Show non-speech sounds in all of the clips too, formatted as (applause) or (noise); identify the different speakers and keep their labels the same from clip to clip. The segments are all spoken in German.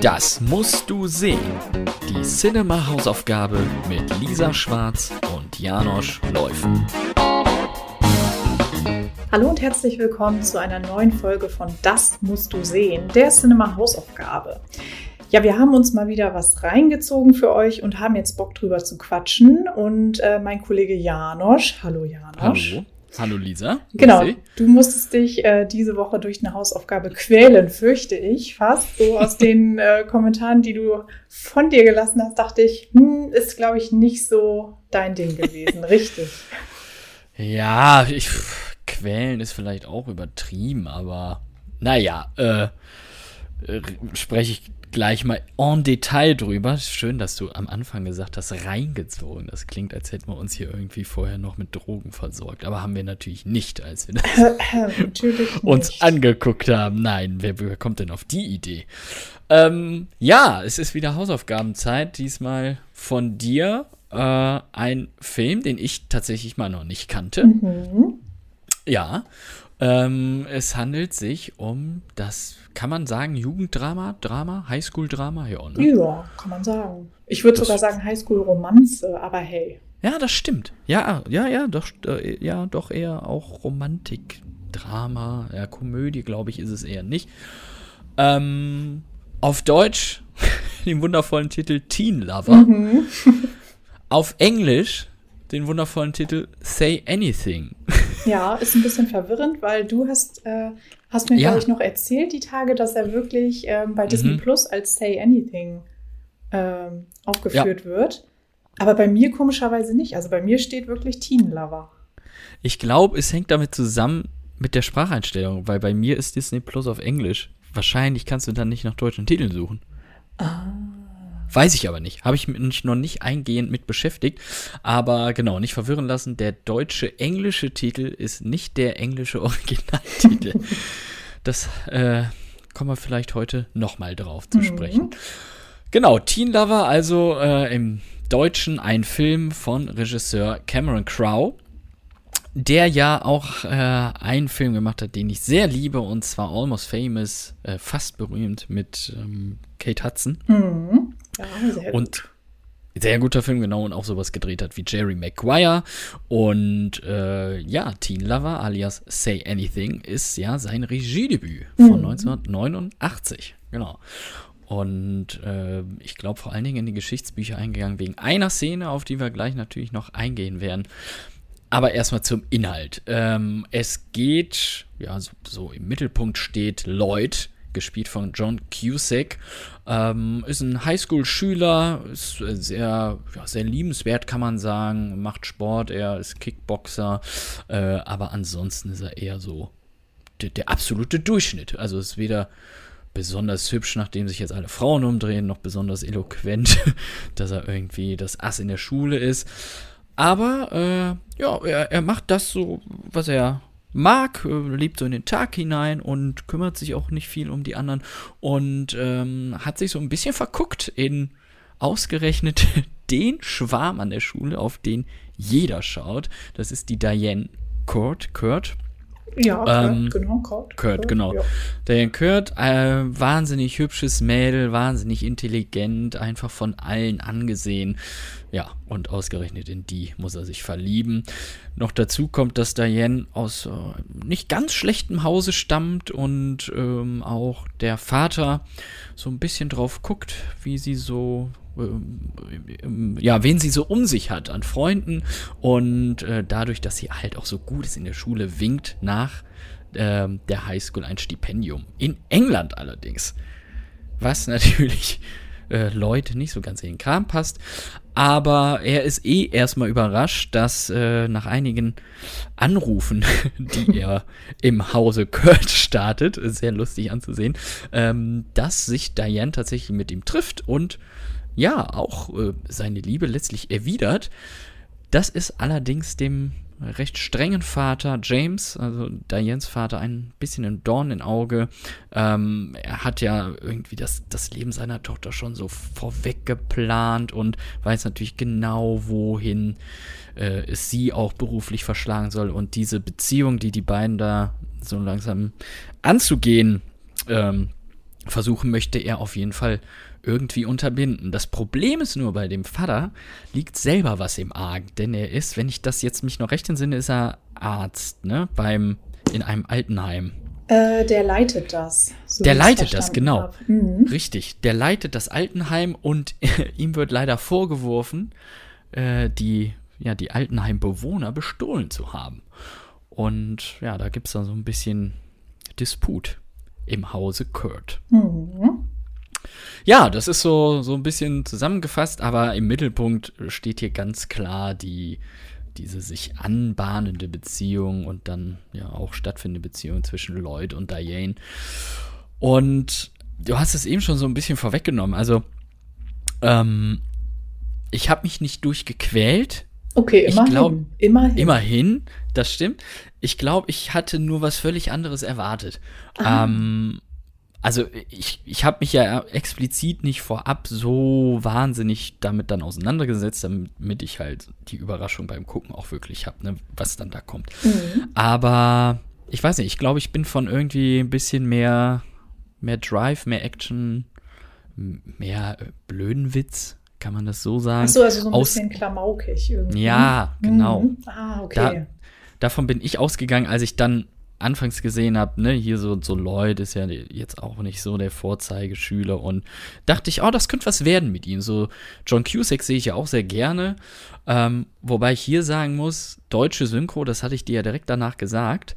Speaker 1: Das musst du sehen. Die Cinema-Hausaufgabe mit Lisa Schwarz und Janosch Läufen.
Speaker 2: Hallo und herzlich willkommen zu einer neuen Folge von Das musst du sehen, der Cinema-Hausaufgabe. Ja, wir haben uns mal wieder was reingezogen für euch und haben jetzt Bock drüber zu quatschen. Und äh, mein Kollege Janosch, hallo Janosch.
Speaker 1: Hallo. Hallo Lisa.
Speaker 2: Genau, du musstest dich äh, diese Woche durch eine Hausaufgabe quälen, fürchte ich fast. So aus den äh, Kommentaren, die du von dir gelassen hast, dachte ich, hm, ist, glaube ich, nicht so dein Ding gewesen, richtig?
Speaker 1: Ja, ich, quälen ist vielleicht auch übertrieben, aber naja, äh, äh, spreche ich gleich mal en Detail drüber. Schön, dass du am Anfang gesagt hast, reingezogen. Das klingt, als hätten wir uns hier irgendwie vorher noch mit Drogen versorgt. Aber haben wir natürlich nicht, als wir das (laughs) uns angeguckt haben. Nein, wer, wer, kommt denn auf die Idee? Ähm, ja, es ist wieder Hausaufgabenzeit. Diesmal von dir äh, ein Film, den ich tatsächlich mal noch nicht kannte. Mhm. Ja. Ähm, es handelt sich um das kann man sagen, Jugenddrama, Drama, Highschool-Drama?
Speaker 2: Ja, ne? ja, kann man sagen. Ich würde sogar sagen Highschool-Romanze, aber hey.
Speaker 1: Ja, das stimmt. Ja, ja, ja, doch, äh, ja, doch eher auch Romantik, Drama, ja, Komödie, glaube ich, ist es eher nicht. Ähm, auf Deutsch (laughs) den wundervollen Titel Teen Lover. Mhm. auf Englisch den wundervollen Titel Say Anything. (laughs)
Speaker 2: Ja, ist ein bisschen verwirrend, weil du hast, äh, hast mir, ja. glaube ich, noch erzählt die Tage, dass er wirklich ähm, bei Disney mhm. Plus als Say Anything ähm, aufgeführt ja. wird. Aber bei mir komischerweise nicht. Also bei mir steht wirklich Teen Lover.
Speaker 1: Ich glaube, es hängt damit zusammen mit der Spracheinstellung, weil bei mir ist Disney Plus auf Englisch. Wahrscheinlich kannst du dann nicht nach deutschen Titeln suchen. Ah. Weiß ich aber nicht. Habe ich mich noch nicht eingehend mit beschäftigt. Aber genau, nicht verwirren lassen. Der deutsche englische Titel ist nicht der englische (laughs) Originaltitel. das äh, kommen wir vielleicht heute nochmal drauf zu mhm. sprechen. Genau, Teen Lover, also äh, im Deutschen ein Film von Regisseur Cameron Crowe der ja auch äh, einen Film gemacht hat, den ich sehr liebe, und zwar Almost Famous, äh, fast berühmt mit ähm, Kate Hudson. Mhm. Ja, sehr und gut. Sehr guter Film, genau, und auch sowas gedreht hat wie Jerry Maguire. Und äh, ja, Teen Lover alias Say Anything ist ja sein Regiedebüt von mhm. 1989. Genau. Und äh, ich glaube vor allen Dingen in die Geschichtsbücher eingegangen wegen einer Szene, auf die wir gleich natürlich noch eingehen werden. Aber erstmal zum Inhalt. Ähm, es geht, ja, so, so, im Mittelpunkt steht Lloyd, gespielt von John Cusack. Ähm, ist ein Highschool-Schüler, ist sehr, ja, sehr liebenswert, kann man sagen. Macht Sport, er ist Kickboxer. Äh, aber ansonsten ist er eher so der, der absolute Durchschnitt. Also ist weder besonders hübsch, nachdem sich jetzt alle Frauen umdrehen, noch besonders eloquent, (laughs) dass er irgendwie das Ass in der Schule ist. Aber äh, ja, er, er macht das so, was er mag, äh, lebt so in den Tag hinein und kümmert sich auch nicht viel um die anderen und ähm, hat sich so ein bisschen verguckt in ausgerechnet (laughs) den Schwarm an der Schule, auf den jeder schaut. Das ist die Diane Kurt, Kurt
Speaker 2: ja, ähm, Kurt, genau. Kurt,
Speaker 1: Kurt, genau. Ja. Diane Kurt, äh, wahnsinnig hübsches Mädel, wahnsinnig intelligent, einfach von allen angesehen. Ja, und ausgerechnet in die muss er sich verlieben. Noch dazu kommt, dass Diane aus äh, nicht ganz schlechtem Hause stammt und ähm, auch der Vater so ein bisschen drauf guckt, wie sie so ja, wen sie so um sich hat an Freunden und äh, dadurch, dass sie halt auch so gut ist in der Schule, winkt nach äh, der Highschool ein Stipendium. In England allerdings. Was (laughs) natürlich äh, Lloyd nicht so ganz in den Kram passt. Aber er ist eh erstmal überrascht, dass äh, nach einigen Anrufen, (laughs) die (laughs) er im Hause Kurt startet, sehr lustig anzusehen, ähm, dass sich Diane tatsächlich mit ihm trifft und ja auch äh, seine Liebe letztlich erwidert. Das ist allerdings dem recht strengen Vater James, also Dianes Vater, ein bisschen ein Dorn im Auge. Ähm, er hat ja irgendwie das, das Leben seiner Tochter schon so vorweg geplant und weiß natürlich genau, wohin äh, es sie auch beruflich verschlagen soll. Und diese Beziehung, die die beiden da so langsam anzugehen ähm, versuchen möchte er auf jeden Fall irgendwie unterbinden. Das Problem ist nur, bei dem Vater liegt selber was im Argen, denn er ist, wenn ich das jetzt mich noch recht entsinne, ist er Arzt, ne, beim, in einem Altenheim.
Speaker 2: Äh, der leitet das.
Speaker 1: So der leitet das, genau. Mhm. Richtig. Der leitet das Altenheim und (laughs) ihm wird leider vorgeworfen, äh, die, ja, die Altenheimbewohner bestohlen zu haben. Und ja, da gibt es dann so ein bisschen Disput im Hause Kurt. Mhm. Ja, das ist so, so ein bisschen zusammengefasst, aber im Mittelpunkt steht hier ganz klar die, diese sich anbahnende Beziehung und dann ja auch stattfindende Beziehung zwischen Lloyd und Diane. Und du hast es eben schon so ein bisschen vorweggenommen. Also, ähm, ich habe mich nicht durchgequält.
Speaker 2: Okay, immerhin. Ich glaub,
Speaker 1: immerhin. Immerhin, das stimmt. Ich glaube, ich hatte nur was völlig anderes erwartet. Ähm, also ich, ich habe mich ja explizit nicht vorab so wahnsinnig damit dann auseinandergesetzt, damit ich halt die Überraschung beim Gucken auch wirklich habe, ne, was dann da kommt. Mhm. Aber ich weiß nicht, ich glaube, ich bin von irgendwie ein bisschen mehr, mehr Drive, mehr Action, mehr äh, blöden Witz, kann man das so sagen?
Speaker 2: Achso, also so ein Aus bisschen klamaukig irgendwie.
Speaker 1: Ja, genau. Mhm. Ah, okay. Da, davon bin ich ausgegangen, als ich dann anfangs gesehen habe, ne, hier so, so Lloyd ist ja jetzt auch nicht so der Vorzeigeschüler und dachte ich, oh, das könnte was werden mit ihm. So John Cusack sehe ich ja auch sehr gerne. Ähm, wobei ich hier sagen muss, deutsche Synchro, das hatte ich dir ja direkt danach gesagt,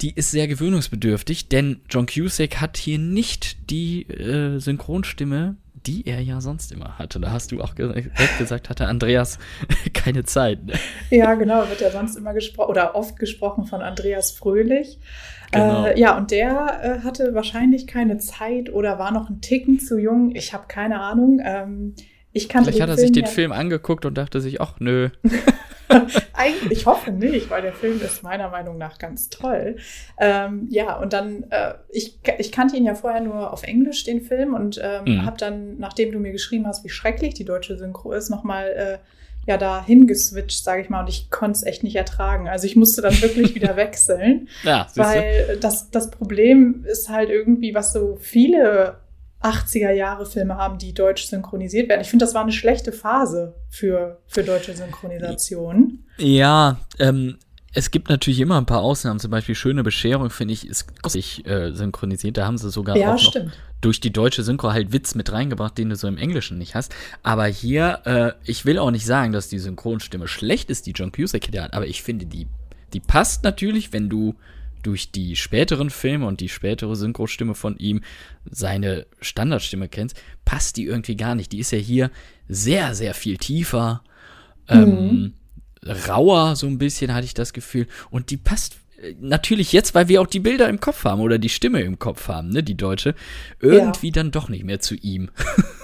Speaker 1: die ist sehr gewöhnungsbedürftig, denn John Cusack hat hier nicht die äh, Synchronstimme die er ja sonst immer hatte. Da hast du auch direkt gesagt, hatte Andreas (laughs) keine Zeit. Ne?
Speaker 2: Ja, genau, wird ja sonst immer gesprochen oder oft gesprochen von Andreas Fröhlich. Genau. Äh, ja, und der äh, hatte wahrscheinlich keine Zeit oder war noch ein Ticken zu jung. Ich habe keine Ahnung. Ähm, ich kannte
Speaker 1: Vielleicht hat er sich den ja Film angeguckt und dachte sich, ach nö. (laughs)
Speaker 2: Eigentlich, ich hoffe nicht, weil der Film ist meiner Meinung nach ganz toll. Ähm, ja, und dann, äh, ich, ich kannte ihn ja vorher nur auf Englisch, den Film, und ähm, mhm. habe dann, nachdem du mir geschrieben hast, wie schrecklich die deutsche Synchro ist, nochmal äh, ja da hingeswitcht, sage ich mal, und ich konnte es echt nicht ertragen. Also ich musste dann wirklich wieder (laughs) wechseln, ja, weil das, das Problem ist halt irgendwie, was so viele 80er Jahre Filme haben, die deutsch synchronisiert werden. Ich finde, das war eine schlechte Phase für, für deutsche Synchronisation.
Speaker 1: Ja, ähm, es gibt natürlich immer ein paar Ausnahmen. Zum Beispiel Schöne Bescherung, finde ich, ist sich äh, synchronisiert. Da haben sie sogar ja, auch noch durch die deutsche Synchro halt Witz mit reingebracht, den du so im Englischen nicht hast. Aber hier, äh, ich will auch nicht sagen, dass die Synchronstimme schlecht ist, die John Cusack hier hat, aber ich finde, die, die passt natürlich, wenn du durch die späteren Filme und die spätere Synchrostimme von ihm seine Standardstimme kennst, passt die irgendwie gar nicht. Die ist ja hier sehr, sehr viel tiefer, mhm. ähm, rauer so ein bisschen, hatte ich das Gefühl. Und die passt äh, natürlich jetzt, weil wir auch die Bilder im Kopf haben oder die Stimme im Kopf haben, ne, die deutsche, irgendwie ja. dann doch nicht mehr zu ihm. (laughs)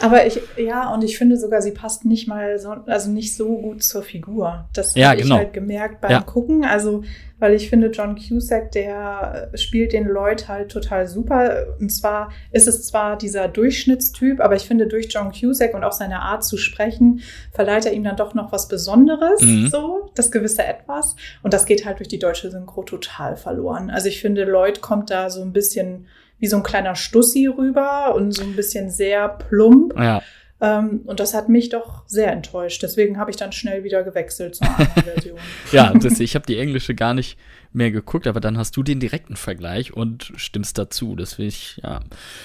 Speaker 2: Aber ich, ja, und ich finde sogar, sie passt nicht mal so, also nicht so gut zur Figur. Das
Speaker 1: ja,
Speaker 2: habe
Speaker 1: genau.
Speaker 2: ich halt gemerkt beim ja. Gucken. Also, weil ich finde, John Cusack, der spielt den Lloyd halt total super. Und zwar ist es zwar dieser Durchschnittstyp, aber ich finde, durch John Cusack und auch seine Art zu sprechen, verleiht er ihm dann doch noch was Besonderes, mhm. so, das gewisse Etwas. Und das geht halt durch die deutsche Synchro total verloren. Also ich finde, Lloyd kommt da so ein bisschen wie so ein kleiner Stussi rüber und so ein bisschen sehr plump.
Speaker 1: Ja.
Speaker 2: Ähm, und das hat mich doch sehr enttäuscht. Deswegen habe ich dann schnell wieder gewechselt zur anderen (laughs) Version.
Speaker 1: ja, das, ich habe die englische gar nicht mehr geguckt, aber dann hast du den direkten Vergleich und stimmst dazu. Das will ich, ja.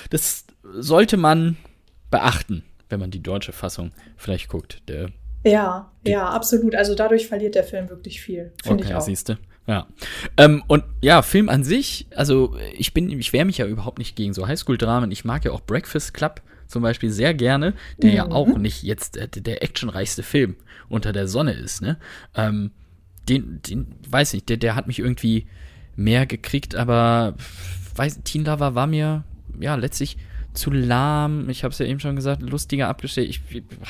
Speaker 1: Das sollte man beachten, wenn man die deutsche Fassung vielleicht guckt. Der,
Speaker 2: ja, ja, absolut. Also dadurch verliert der Film wirklich viel. Finde okay, ich auch.
Speaker 1: siehst du. Ja. Ähm, und ja, Film an sich, also ich bin, ich wehre mich ja überhaupt nicht gegen so Highschool-Dramen. Ich mag ja auch Breakfast Club zum Beispiel sehr gerne, der mhm. ja auch nicht jetzt der, der actionreichste Film unter der Sonne ist, ne? Ähm, den, den, weiß nicht, der, der hat mich irgendwie mehr gekriegt, aber weiß, Teen Lover war mir, ja, letztlich zu lahm. Ich habe es ja eben schon gesagt, lustiger abgestellt. Ich,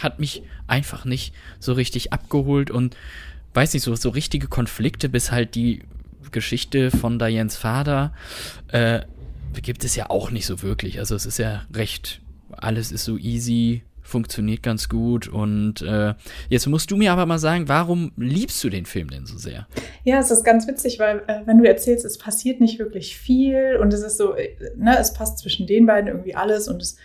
Speaker 1: hat mich einfach nicht so richtig abgeholt und weiß nicht, so, so richtige Konflikte, bis halt die Geschichte von Dianes Vater äh, gibt es ja auch nicht so wirklich. Also es ist ja recht, alles ist so easy funktioniert ganz gut. Und äh, jetzt musst du mir aber mal sagen, warum liebst du den Film denn so sehr?
Speaker 2: Ja, es ist ganz witzig, weil äh, wenn du erzählst, es passiert nicht wirklich viel und es ist so, äh, ne, es passt zwischen den beiden irgendwie alles und es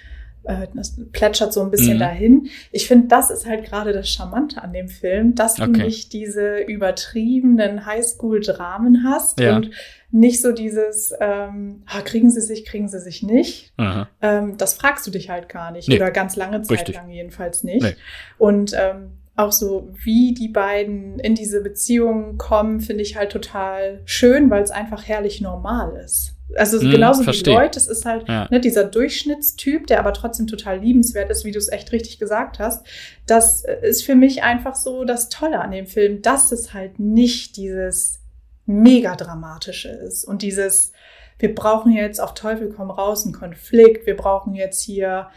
Speaker 2: äh, das plätschert so ein bisschen mhm. dahin. Ich finde, das ist halt gerade das Charmante an dem Film, dass okay. du nicht diese übertriebenen Highschool-Dramen hast ja. und nicht so dieses, ähm, ah, kriegen sie sich, kriegen sie sich nicht. Ähm, das fragst du dich halt gar nicht. Nee. Oder ganz lange Zeit Richtig. lang jedenfalls nicht. Nee. Und ähm, auch so, wie die beiden in diese Beziehung kommen, finde ich halt total schön, weil es einfach herrlich normal ist. Also hm, genauso versteh. wie Leute, es ist halt ja. ne, dieser Durchschnittstyp, der aber trotzdem total liebenswert ist, wie du es echt richtig gesagt hast. Das ist für mich einfach so das Tolle an dem Film, dass es halt nicht dieses mega dramatische ist und dieses, wir brauchen jetzt auf Teufel komm raus einen Konflikt, wir brauchen jetzt hier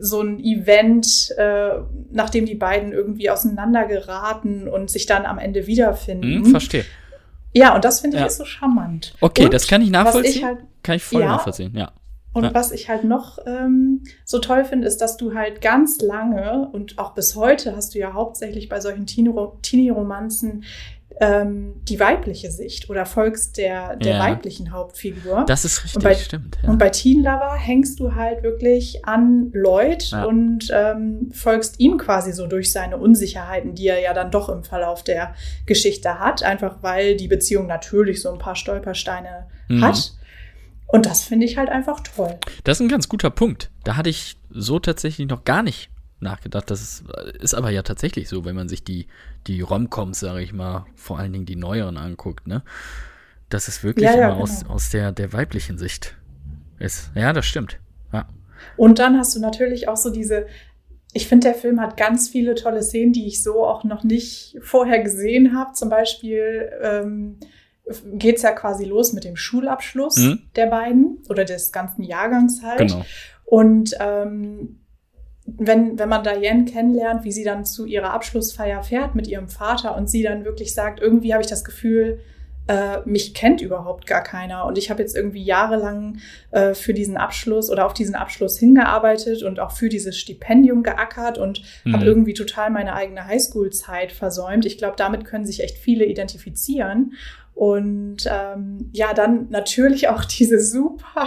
Speaker 2: so ein Event, äh, nachdem die beiden irgendwie auseinandergeraten und sich dann am Ende wiederfinden.
Speaker 1: Hm, verstehe.
Speaker 2: Ja, und das finde ich ja. ist so charmant.
Speaker 1: Okay,
Speaker 2: und
Speaker 1: das kann ich nachvollziehen. Ich halt, kann ich voll ja, nachvollziehen, ja.
Speaker 2: Und
Speaker 1: ja.
Speaker 2: was ich halt noch ähm, so toll finde, ist, dass du halt ganz lange und auch bis heute hast du ja hauptsächlich bei solchen Teenie-Romanzen ähm, die weibliche Sicht oder folgst der, der ja. weiblichen Hauptfigur.
Speaker 1: Das ist richtig,
Speaker 2: und bei,
Speaker 1: stimmt.
Speaker 2: Ja. Und bei Teen Lover hängst du halt wirklich an Lloyd ja. und ähm, folgst ihm quasi so durch seine Unsicherheiten, die er ja dann doch im Verlauf der Geschichte hat, einfach weil die Beziehung natürlich so ein paar Stolpersteine mhm. hat. Und das finde ich halt einfach toll.
Speaker 1: Das ist ein ganz guter Punkt. Da hatte ich so tatsächlich noch gar nicht nachgedacht. Das ist, ist aber ja tatsächlich so, wenn man sich die, die Romcoms, sage ich mal, vor allen Dingen die neueren anguckt, ne? Dass es wirklich ja, ja, immer genau. aus, aus der, der weiblichen Sicht ist. Ja, das stimmt. Ja.
Speaker 2: Und dann hast du natürlich auch so diese, ich finde, der Film hat ganz viele tolle Szenen, die ich so auch noch nicht vorher gesehen habe. Zum Beispiel ähm, geht es ja quasi los mit dem Schulabschluss mhm. der beiden oder des ganzen Jahrgangs halt. Genau. Und ähm, wenn, wenn man Diane kennenlernt, wie sie dann zu ihrer Abschlussfeier fährt mit ihrem Vater und sie dann wirklich sagt, irgendwie habe ich das Gefühl, äh, mich kennt überhaupt gar keiner. Und ich habe jetzt irgendwie jahrelang äh, für diesen Abschluss oder auf diesen Abschluss hingearbeitet und auch für dieses Stipendium geackert und mhm. habe irgendwie total meine eigene Highschool-Zeit versäumt. Ich glaube, damit können sich echt viele identifizieren. Und ähm, ja, dann natürlich auch diese super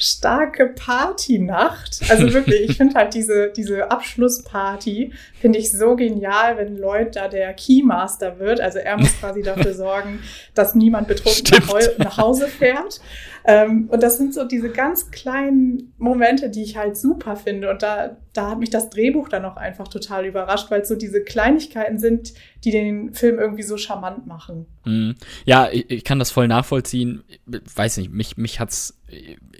Speaker 2: starke Partynacht. Also wirklich, ich finde halt diese, diese Abschlussparty, finde ich so genial, wenn Lloyd da der Keymaster wird. Also er muss quasi dafür sorgen, dass niemand betrunken nach, nach, Hause fährt. Ähm, und das sind so diese ganz kleinen Momente, die ich halt super finde. Und da, da hat mich das Drehbuch dann auch einfach total überrascht, weil es so diese Kleinigkeiten sind, die den Film irgendwie so charmant machen.
Speaker 1: Mhm. Ja, ich, ich, kann das voll nachvollziehen. Weiß nicht, mich, mich hat's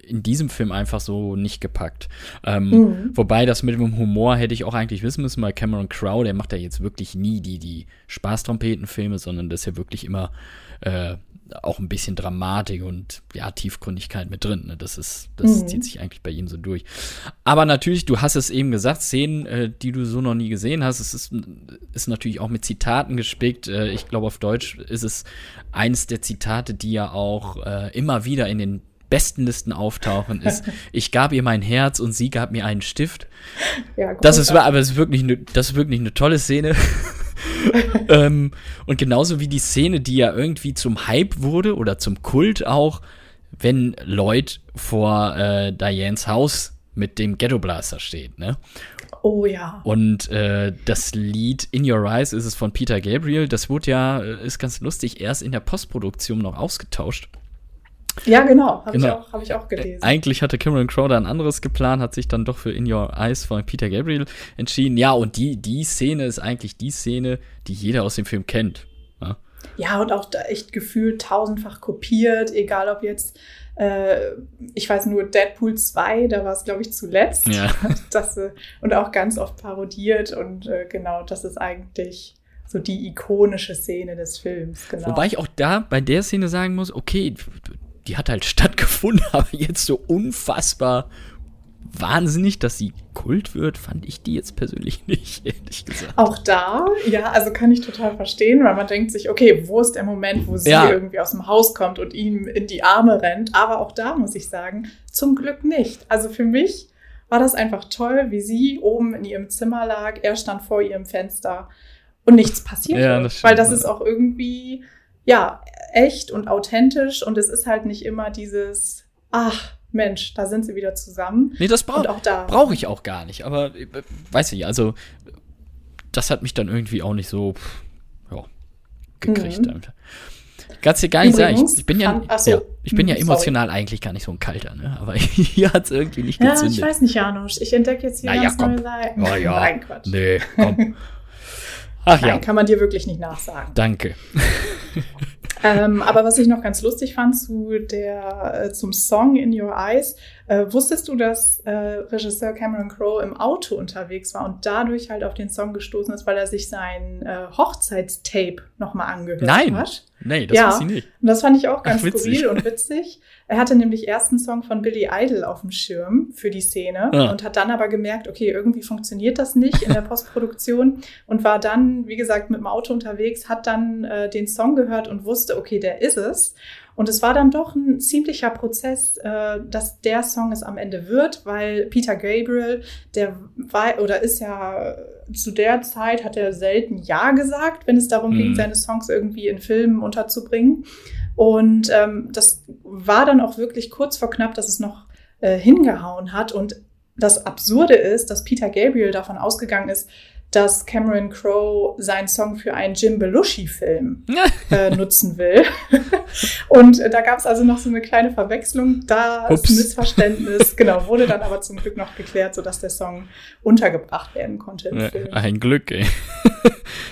Speaker 1: in diesem Film einfach so nicht gepackt. Ähm, mhm. Wobei das mit dem Humor hätte ich auch eigentlich wissen müssen, weil Cameron Crowe, der macht ja jetzt wirklich nie die, die Spaßtrompetenfilme, sondern das ist ja wirklich immer äh, auch ein bisschen Dramatik und ja, Tiefgründigkeit mit drin. Ne? Das ist, das mhm. zieht sich eigentlich bei ihm so durch. Aber natürlich, du hast es eben gesagt, Szenen, äh, die du so noch nie gesehen hast, es ist, ist natürlich auch mit Zitaten gespickt. Äh, ich glaube, auf Deutsch ist es eins der Zitate, die ja auch äh, immer wieder in den besten Listen auftauchen, ist, (laughs) ich gab ihr mein Herz und sie gab mir einen Stift. Ja, das ist aber es ist wirklich eine, das ist wirklich eine tolle Szene. (laughs) ähm, und genauso wie die Szene, die ja irgendwie zum Hype wurde oder zum Kult auch, wenn Lloyd vor äh, Dianes Haus mit dem Ghetto Blaster steht, ne?
Speaker 2: Oh ja.
Speaker 1: Und äh, das Lied In Your Eyes ist es von Peter Gabriel. Das wurde ja, äh, ist ganz lustig, erst in der Postproduktion noch ausgetauscht.
Speaker 2: Ja, genau, habe genau. ich, auch, hab ich auch gelesen.
Speaker 1: Eigentlich hatte Cameron Crowe da ein anderes geplant, hat sich dann doch für In Your Eyes von Peter Gabriel entschieden. Ja, und die, die Szene ist eigentlich die Szene, die jeder aus dem Film kennt.
Speaker 2: Ja, ja und auch da echt gefühlt tausendfach kopiert, egal ob jetzt äh, ich weiß nur Deadpool 2, da war es, glaube ich, zuletzt. Ja. (laughs) Das, äh, und auch ganz oft parodiert. Und äh, genau, das ist eigentlich so die ikonische Szene des Films.
Speaker 1: Genau. Wobei ich auch da bei der Szene sagen muss, okay, die hat halt (laughs) stattgefunden, aber jetzt so unfassbar wahnsinnig, dass sie Kult wird, fand ich die jetzt persönlich (laughs) nicht, ehrlich gesagt.
Speaker 2: Auch da, ja, also kann ich total verstehen, weil man denkt sich, okay, wo ist der Moment, wo sie ja. irgendwie aus dem Haus kommt und ihm in die Arme rennt? Aber auch da muss ich sagen, zum Glück nicht. Also für mich war das einfach toll, wie sie oben in ihrem Zimmer lag, er stand vor ihrem Fenster und nichts passiert. Ja, das weil das ist auch irgendwie, ja, echt und authentisch und es ist halt nicht immer dieses, ach, Mensch, da sind sie wieder zusammen.
Speaker 1: Nee, das brauche brauch ich auch gar nicht. Aber äh, weiß ich, also das hat mich dann irgendwie auch nicht so ja, gekriegt. Mhm. Kannst dir gar nicht sagen. Ich, ich, bin ja, so, ja, ich bin ja hm, emotional sorry. eigentlich gar nicht so ein Kalter, ne? Aber (laughs) hier hat es irgendwie nicht gezündet.
Speaker 2: Ja, ich weiß nicht, Janusz. Ich entdecke jetzt hier Na, ganz ja, neue Seiten.
Speaker 1: Oh, ja. Nein, Quatsch. Nee, komm. (laughs)
Speaker 2: Ach Nein, ja. kann man dir wirklich nicht nachsagen.
Speaker 1: Danke. (laughs)
Speaker 2: ähm, aber was ich noch ganz lustig fand zu der, äh, zum Song In Your Eyes, äh, wusstest du, dass äh, Regisseur Cameron Crowe im Auto unterwegs war und dadurch halt auf den Song gestoßen ist, weil er sich sein äh, Hochzeitstape nochmal angehört
Speaker 1: Nein.
Speaker 2: hat?
Speaker 1: Nein, das ja. wusste ich nicht.
Speaker 2: Und das fand ich auch ganz Ach, skurril und witzig. Er hatte nämlich erst einen Song von Billy Idol auf dem Schirm für die Szene ja. und hat dann aber gemerkt, okay, irgendwie funktioniert das nicht in der Postproduktion (laughs) und war dann, wie gesagt, mit dem Auto unterwegs, hat dann äh, den Song gehört und wusste, okay, der ist es. Und es war dann doch ein ziemlicher Prozess, äh, dass der Song es am Ende wird, weil Peter Gabriel, der war oder ist ja zu der Zeit, hat er selten Ja gesagt, wenn es darum mhm. ging, seine Songs irgendwie in Filmen unterzubringen. Und ähm, das war dann auch wirklich kurz vor knapp, dass es noch äh, hingehauen hat. Und das Absurde ist, dass Peter Gabriel davon ausgegangen ist, dass Cameron Crowe seinen Song für einen Jim Belushi-Film (laughs) äh, nutzen will. (laughs) und äh, da gab es also noch so eine kleine Verwechslung. Da ist ein Missverständnis. (laughs) genau, wurde dann aber zum Glück noch geklärt, sodass der Song untergebracht werden konnte im
Speaker 1: Film. Ein Glück, ey.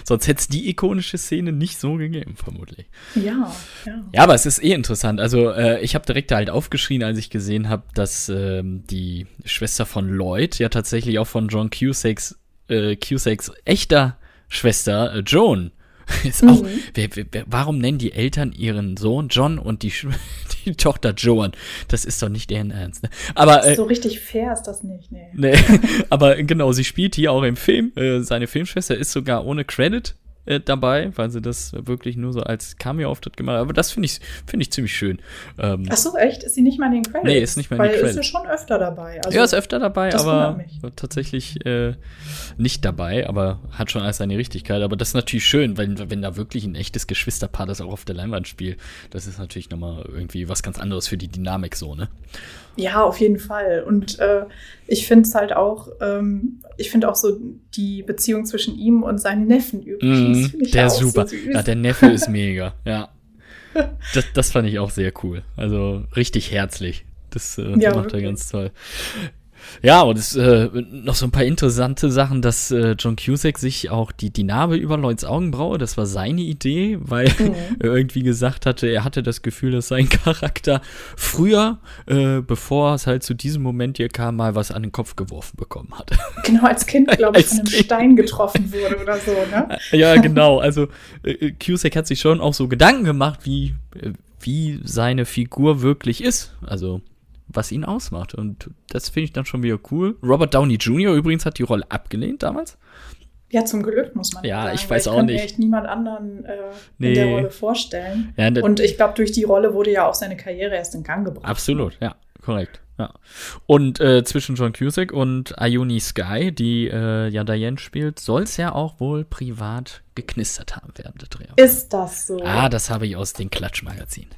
Speaker 1: Sonst hätte es die ikonische Szene nicht so gegeben, vermutlich.
Speaker 2: Ja, ja.
Speaker 1: Ja, aber es ist eh interessant. Also äh, ich habe direkt halt aufgeschrien, als ich gesehen habe, dass ähm, die Schwester von Lloyd ja tatsächlich auch von John Cusacks äh, Cusacks echter Schwester äh, Joan (laughs) ist mhm. auch. Wer, wer, warum nennen die Eltern ihren Sohn John und die, (laughs) die Tochter Joan? Das ist doch nicht deren Ernst. Ne? Aber
Speaker 2: äh, so richtig fair ist das nicht. Nee.
Speaker 1: nee. (laughs) aber genau, sie spielt hier auch im Film. Äh, seine Filmschwester ist sogar ohne Credit äh, dabei, weil sie das wirklich nur so als Cameo-Auftritt gemacht hat. Aber das finde ich, finde ich ziemlich schön.
Speaker 2: Ähm, Ach so, echt? Ist sie nicht mal in den Credits?
Speaker 1: Nee, ist nicht mal in den
Speaker 2: Credits. Weil ist ja schon öfter dabei.
Speaker 1: Also, ja, ist öfter dabei, aber tatsächlich äh, nicht dabei, aber hat schon alles seine Richtigkeit. Aber das ist natürlich schön, wenn, wenn da wirklich ein echtes Geschwisterpaar das auch auf der Leinwand spielt. Das ist natürlich nochmal irgendwie was ganz anderes für die Dynamik so, ne?
Speaker 2: Ja, auf jeden Fall. Und äh, ich finde es halt auch, ähm, ich finde auch so die Beziehung zwischen ihm und seinem Neffen übrigens.
Speaker 1: Der ist super. So ja, der Neffe ist mega. Ja. (laughs) Das, das fand ich auch sehr cool. Also richtig herzlich. Das äh, ja, macht er ganz toll. Ja, und es äh, noch so ein paar interessante Sachen, dass äh, John Cusack sich auch die, die Narbe über Lloyds Augenbraue, das war seine Idee, weil mhm. (laughs) er irgendwie gesagt hatte, er hatte das Gefühl, dass sein (laughs) Charakter früher, äh, bevor es halt zu diesem Moment hier kam, mal was an den Kopf geworfen bekommen hat. (laughs)
Speaker 2: Genau, als Kind, glaube ich, von einem Stein getroffen wurde oder so, ne?
Speaker 1: Ja, genau. Also äh, Cusack hat sich schon auch so Gedanken gemacht, wie, äh, wie seine Figur wirklich ist. Also was ihn ausmacht. Und das finde ich dann schon wieder cool. Robert Downey Jr. übrigens hat die Rolle abgelehnt damals.
Speaker 2: Ja, zum Glück muss man
Speaker 1: ja, sagen. ich weiß
Speaker 2: ich
Speaker 1: auch nicht. Ich
Speaker 2: kann mir echt niemand anderen äh, nee. in der Rolle vorstellen. Ja, und ich glaube, durch die Rolle wurde ja auch seine Karriere erst in Gang gebracht.
Speaker 1: Absolut, ja, korrekt. Ja. Und äh, zwischen John Cusack und Ione Sky, die äh, ja Diane spielt, soll es ja auch wohl privat geknistert haben während der Drehung.
Speaker 2: Ist das so?
Speaker 1: Ah, das habe ich aus den Klatschmagazinen.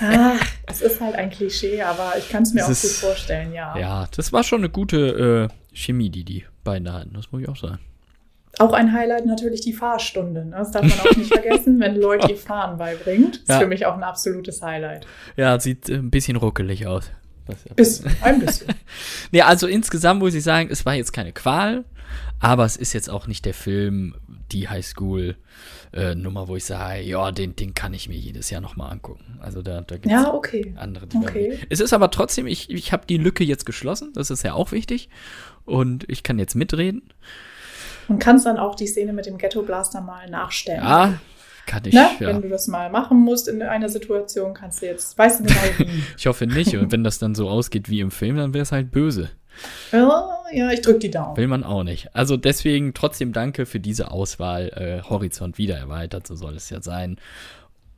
Speaker 2: Ach, es ist halt ein Klischee, aber ich kann es mir auch ist, gut vorstellen, ja.
Speaker 1: Ja, das war schon eine gute äh, Chemie, die die beiden hatten, das muss ich auch sagen.
Speaker 2: Auch ein Highlight natürlich die Fahrstunde. Ne? Das darf man auch nicht (laughs) vergessen, wenn Leute ihr Fahren beibringt. Das ist ja. für mich auch ein absolutes Highlight.
Speaker 1: Ja, sieht äh, ein bisschen ruckelig aus.
Speaker 2: Bis, ein bisschen. (laughs)
Speaker 1: nee, also insgesamt muss ich sagen, es war jetzt keine Qual, aber es ist jetzt auch nicht der Film, die Highschool äh, Nummer, wo ich sage, ja, den, den kann ich mir jedes Jahr nochmal angucken. Also da, da gibt es
Speaker 2: ja, okay.
Speaker 1: andere. Die
Speaker 2: okay.
Speaker 1: Es ist aber trotzdem, ich, ich habe die Lücke jetzt geschlossen, das ist ja auch wichtig. Und ich kann jetzt mitreden.
Speaker 2: Und kannst dann auch die Szene mit dem Ghetto Blaster mal nachstellen.
Speaker 1: Ja, kann ich,
Speaker 2: ne? ja. Wenn du das mal machen musst in einer Situation, kannst du jetzt, weißt du genau wie. (laughs)
Speaker 1: ich hoffe nicht. Und wenn das dann so ausgeht wie im Film, dann wäre es halt böse.
Speaker 2: Ja, ich drücke die Daumen.
Speaker 1: Will man auch nicht. Also deswegen trotzdem danke für diese Auswahl. Äh, Horizont wieder erweitert, so soll es ja sein.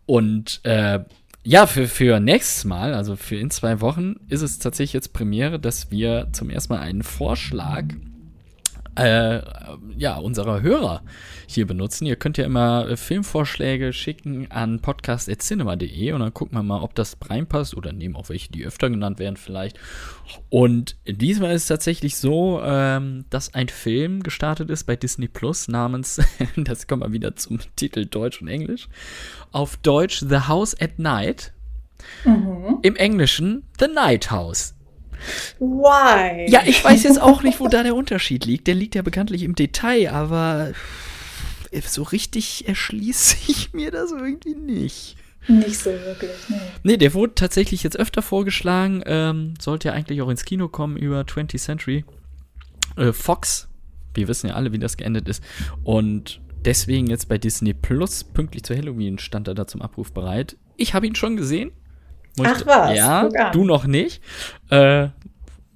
Speaker 1: Und äh, ja, für, für nächstes Mal, also für in zwei Wochen, ist es tatsächlich jetzt Premiere, dass wir zum ersten Mal einen Vorschlag äh, ja, unserer Hörer hier benutzen. Ihr könnt ja immer Filmvorschläge schicken an podcast.cinema.de und dann gucken wir mal, ob das reinpasst oder nehmen auch welche, die öfter genannt werden vielleicht. Und diesmal ist es tatsächlich so, ähm, dass ein Film gestartet ist bei Disney Plus namens, (laughs) das kommt mal wieder zum Titel Deutsch und Englisch, auf Deutsch The House at Night. Mhm. Im Englischen The Night House.
Speaker 2: Why?
Speaker 1: Ja, ich weiß jetzt auch nicht, wo da der Unterschied liegt. Der liegt ja bekanntlich im Detail, aber so richtig erschließt sich (laughs) mir das irgendwie nicht.
Speaker 2: Nicht so wirklich, nee.
Speaker 1: Nee, der wurde tatsächlich jetzt öfter vorgeschlagen. Ähm, sollte ja eigentlich auch ins Kino kommen über 20th Century. Äh, Fox, wir wissen ja alle, wie das geendet ist. Und deswegen jetzt bei Disney Plus, pünktlich zu Halloween, stand er da zum Abruf bereit. Ich habe ihn schon gesehen.
Speaker 2: Ach was?
Speaker 1: Ja, du noch nicht. Äh,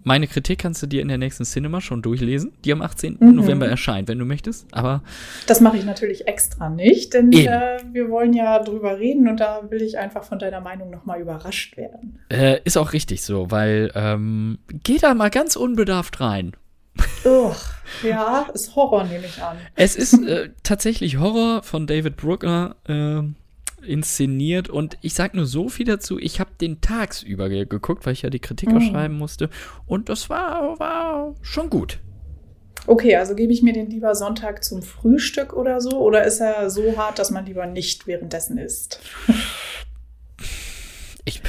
Speaker 1: meine Kritik kannst du dir in der nächsten Cinema schon durchlesen, die am 18. Mhm. November erscheint, wenn du möchtest. Aber
Speaker 2: das mache ich natürlich extra nicht, denn äh, wir wollen ja drüber reden und da will ich einfach von deiner Meinung nochmal überrascht werden.
Speaker 1: Äh, ist auch richtig so, weil ähm, geh da mal ganz unbedarft rein.
Speaker 2: Uch, ja, ist Horror, nehme ich an.
Speaker 1: Es ist äh, tatsächlich Horror von David Brooker. Äh, inszeniert und ich sag nur so viel dazu, ich habe den tagsüber geguckt, weil ich ja die Kritik mhm. schreiben musste und das war, war schon gut.
Speaker 2: Okay, also gebe ich mir den lieber Sonntag zum Frühstück oder so oder ist er so hart, dass man lieber nicht währenddessen isst?
Speaker 1: Ich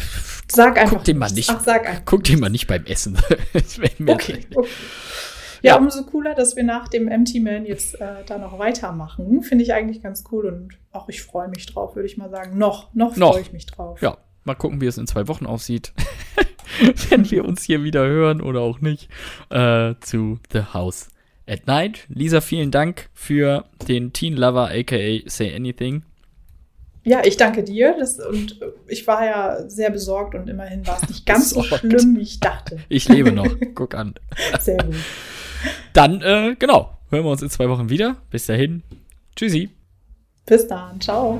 Speaker 1: sag einfach guck den mal nicht. Ach, sag einfach. Guck den mal nicht beim Essen. (laughs)
Speaker 2: okay, okay. Ja, umso cooler, dass wir nach dem Empty Man jetzt äh, da noch weitermachen. Finde ich eigentlich ganz cool und auch ich freue mich drauf, würde ich mal sagen. Noch, noch, noch. freue ich mich drauf.
Speaker 1: Ja, mal gucken, wie es in zwei Wochen aussieht. (laughs) Wenn wir uns hier wieder hören oder auch nicht. Äh, zu The House at Night. Lisa, vielen Dank für den Teen Lover, aka Say Anything.
Speaker 2: Ja, ich danke dir. Das, und ich war ja sehr besorgt und immerhin war es nicht (laughs) ganz so schlimm, wie ich dachte.
Speaker 1: Ich lebe noch. Guck an. (laughs) Sehr gut. Dann, äh, genau, hören wir uns in zwei Wochen wieder. Bis dahin. Tschüssi.
Speaker 2: Bis dann. Ciao.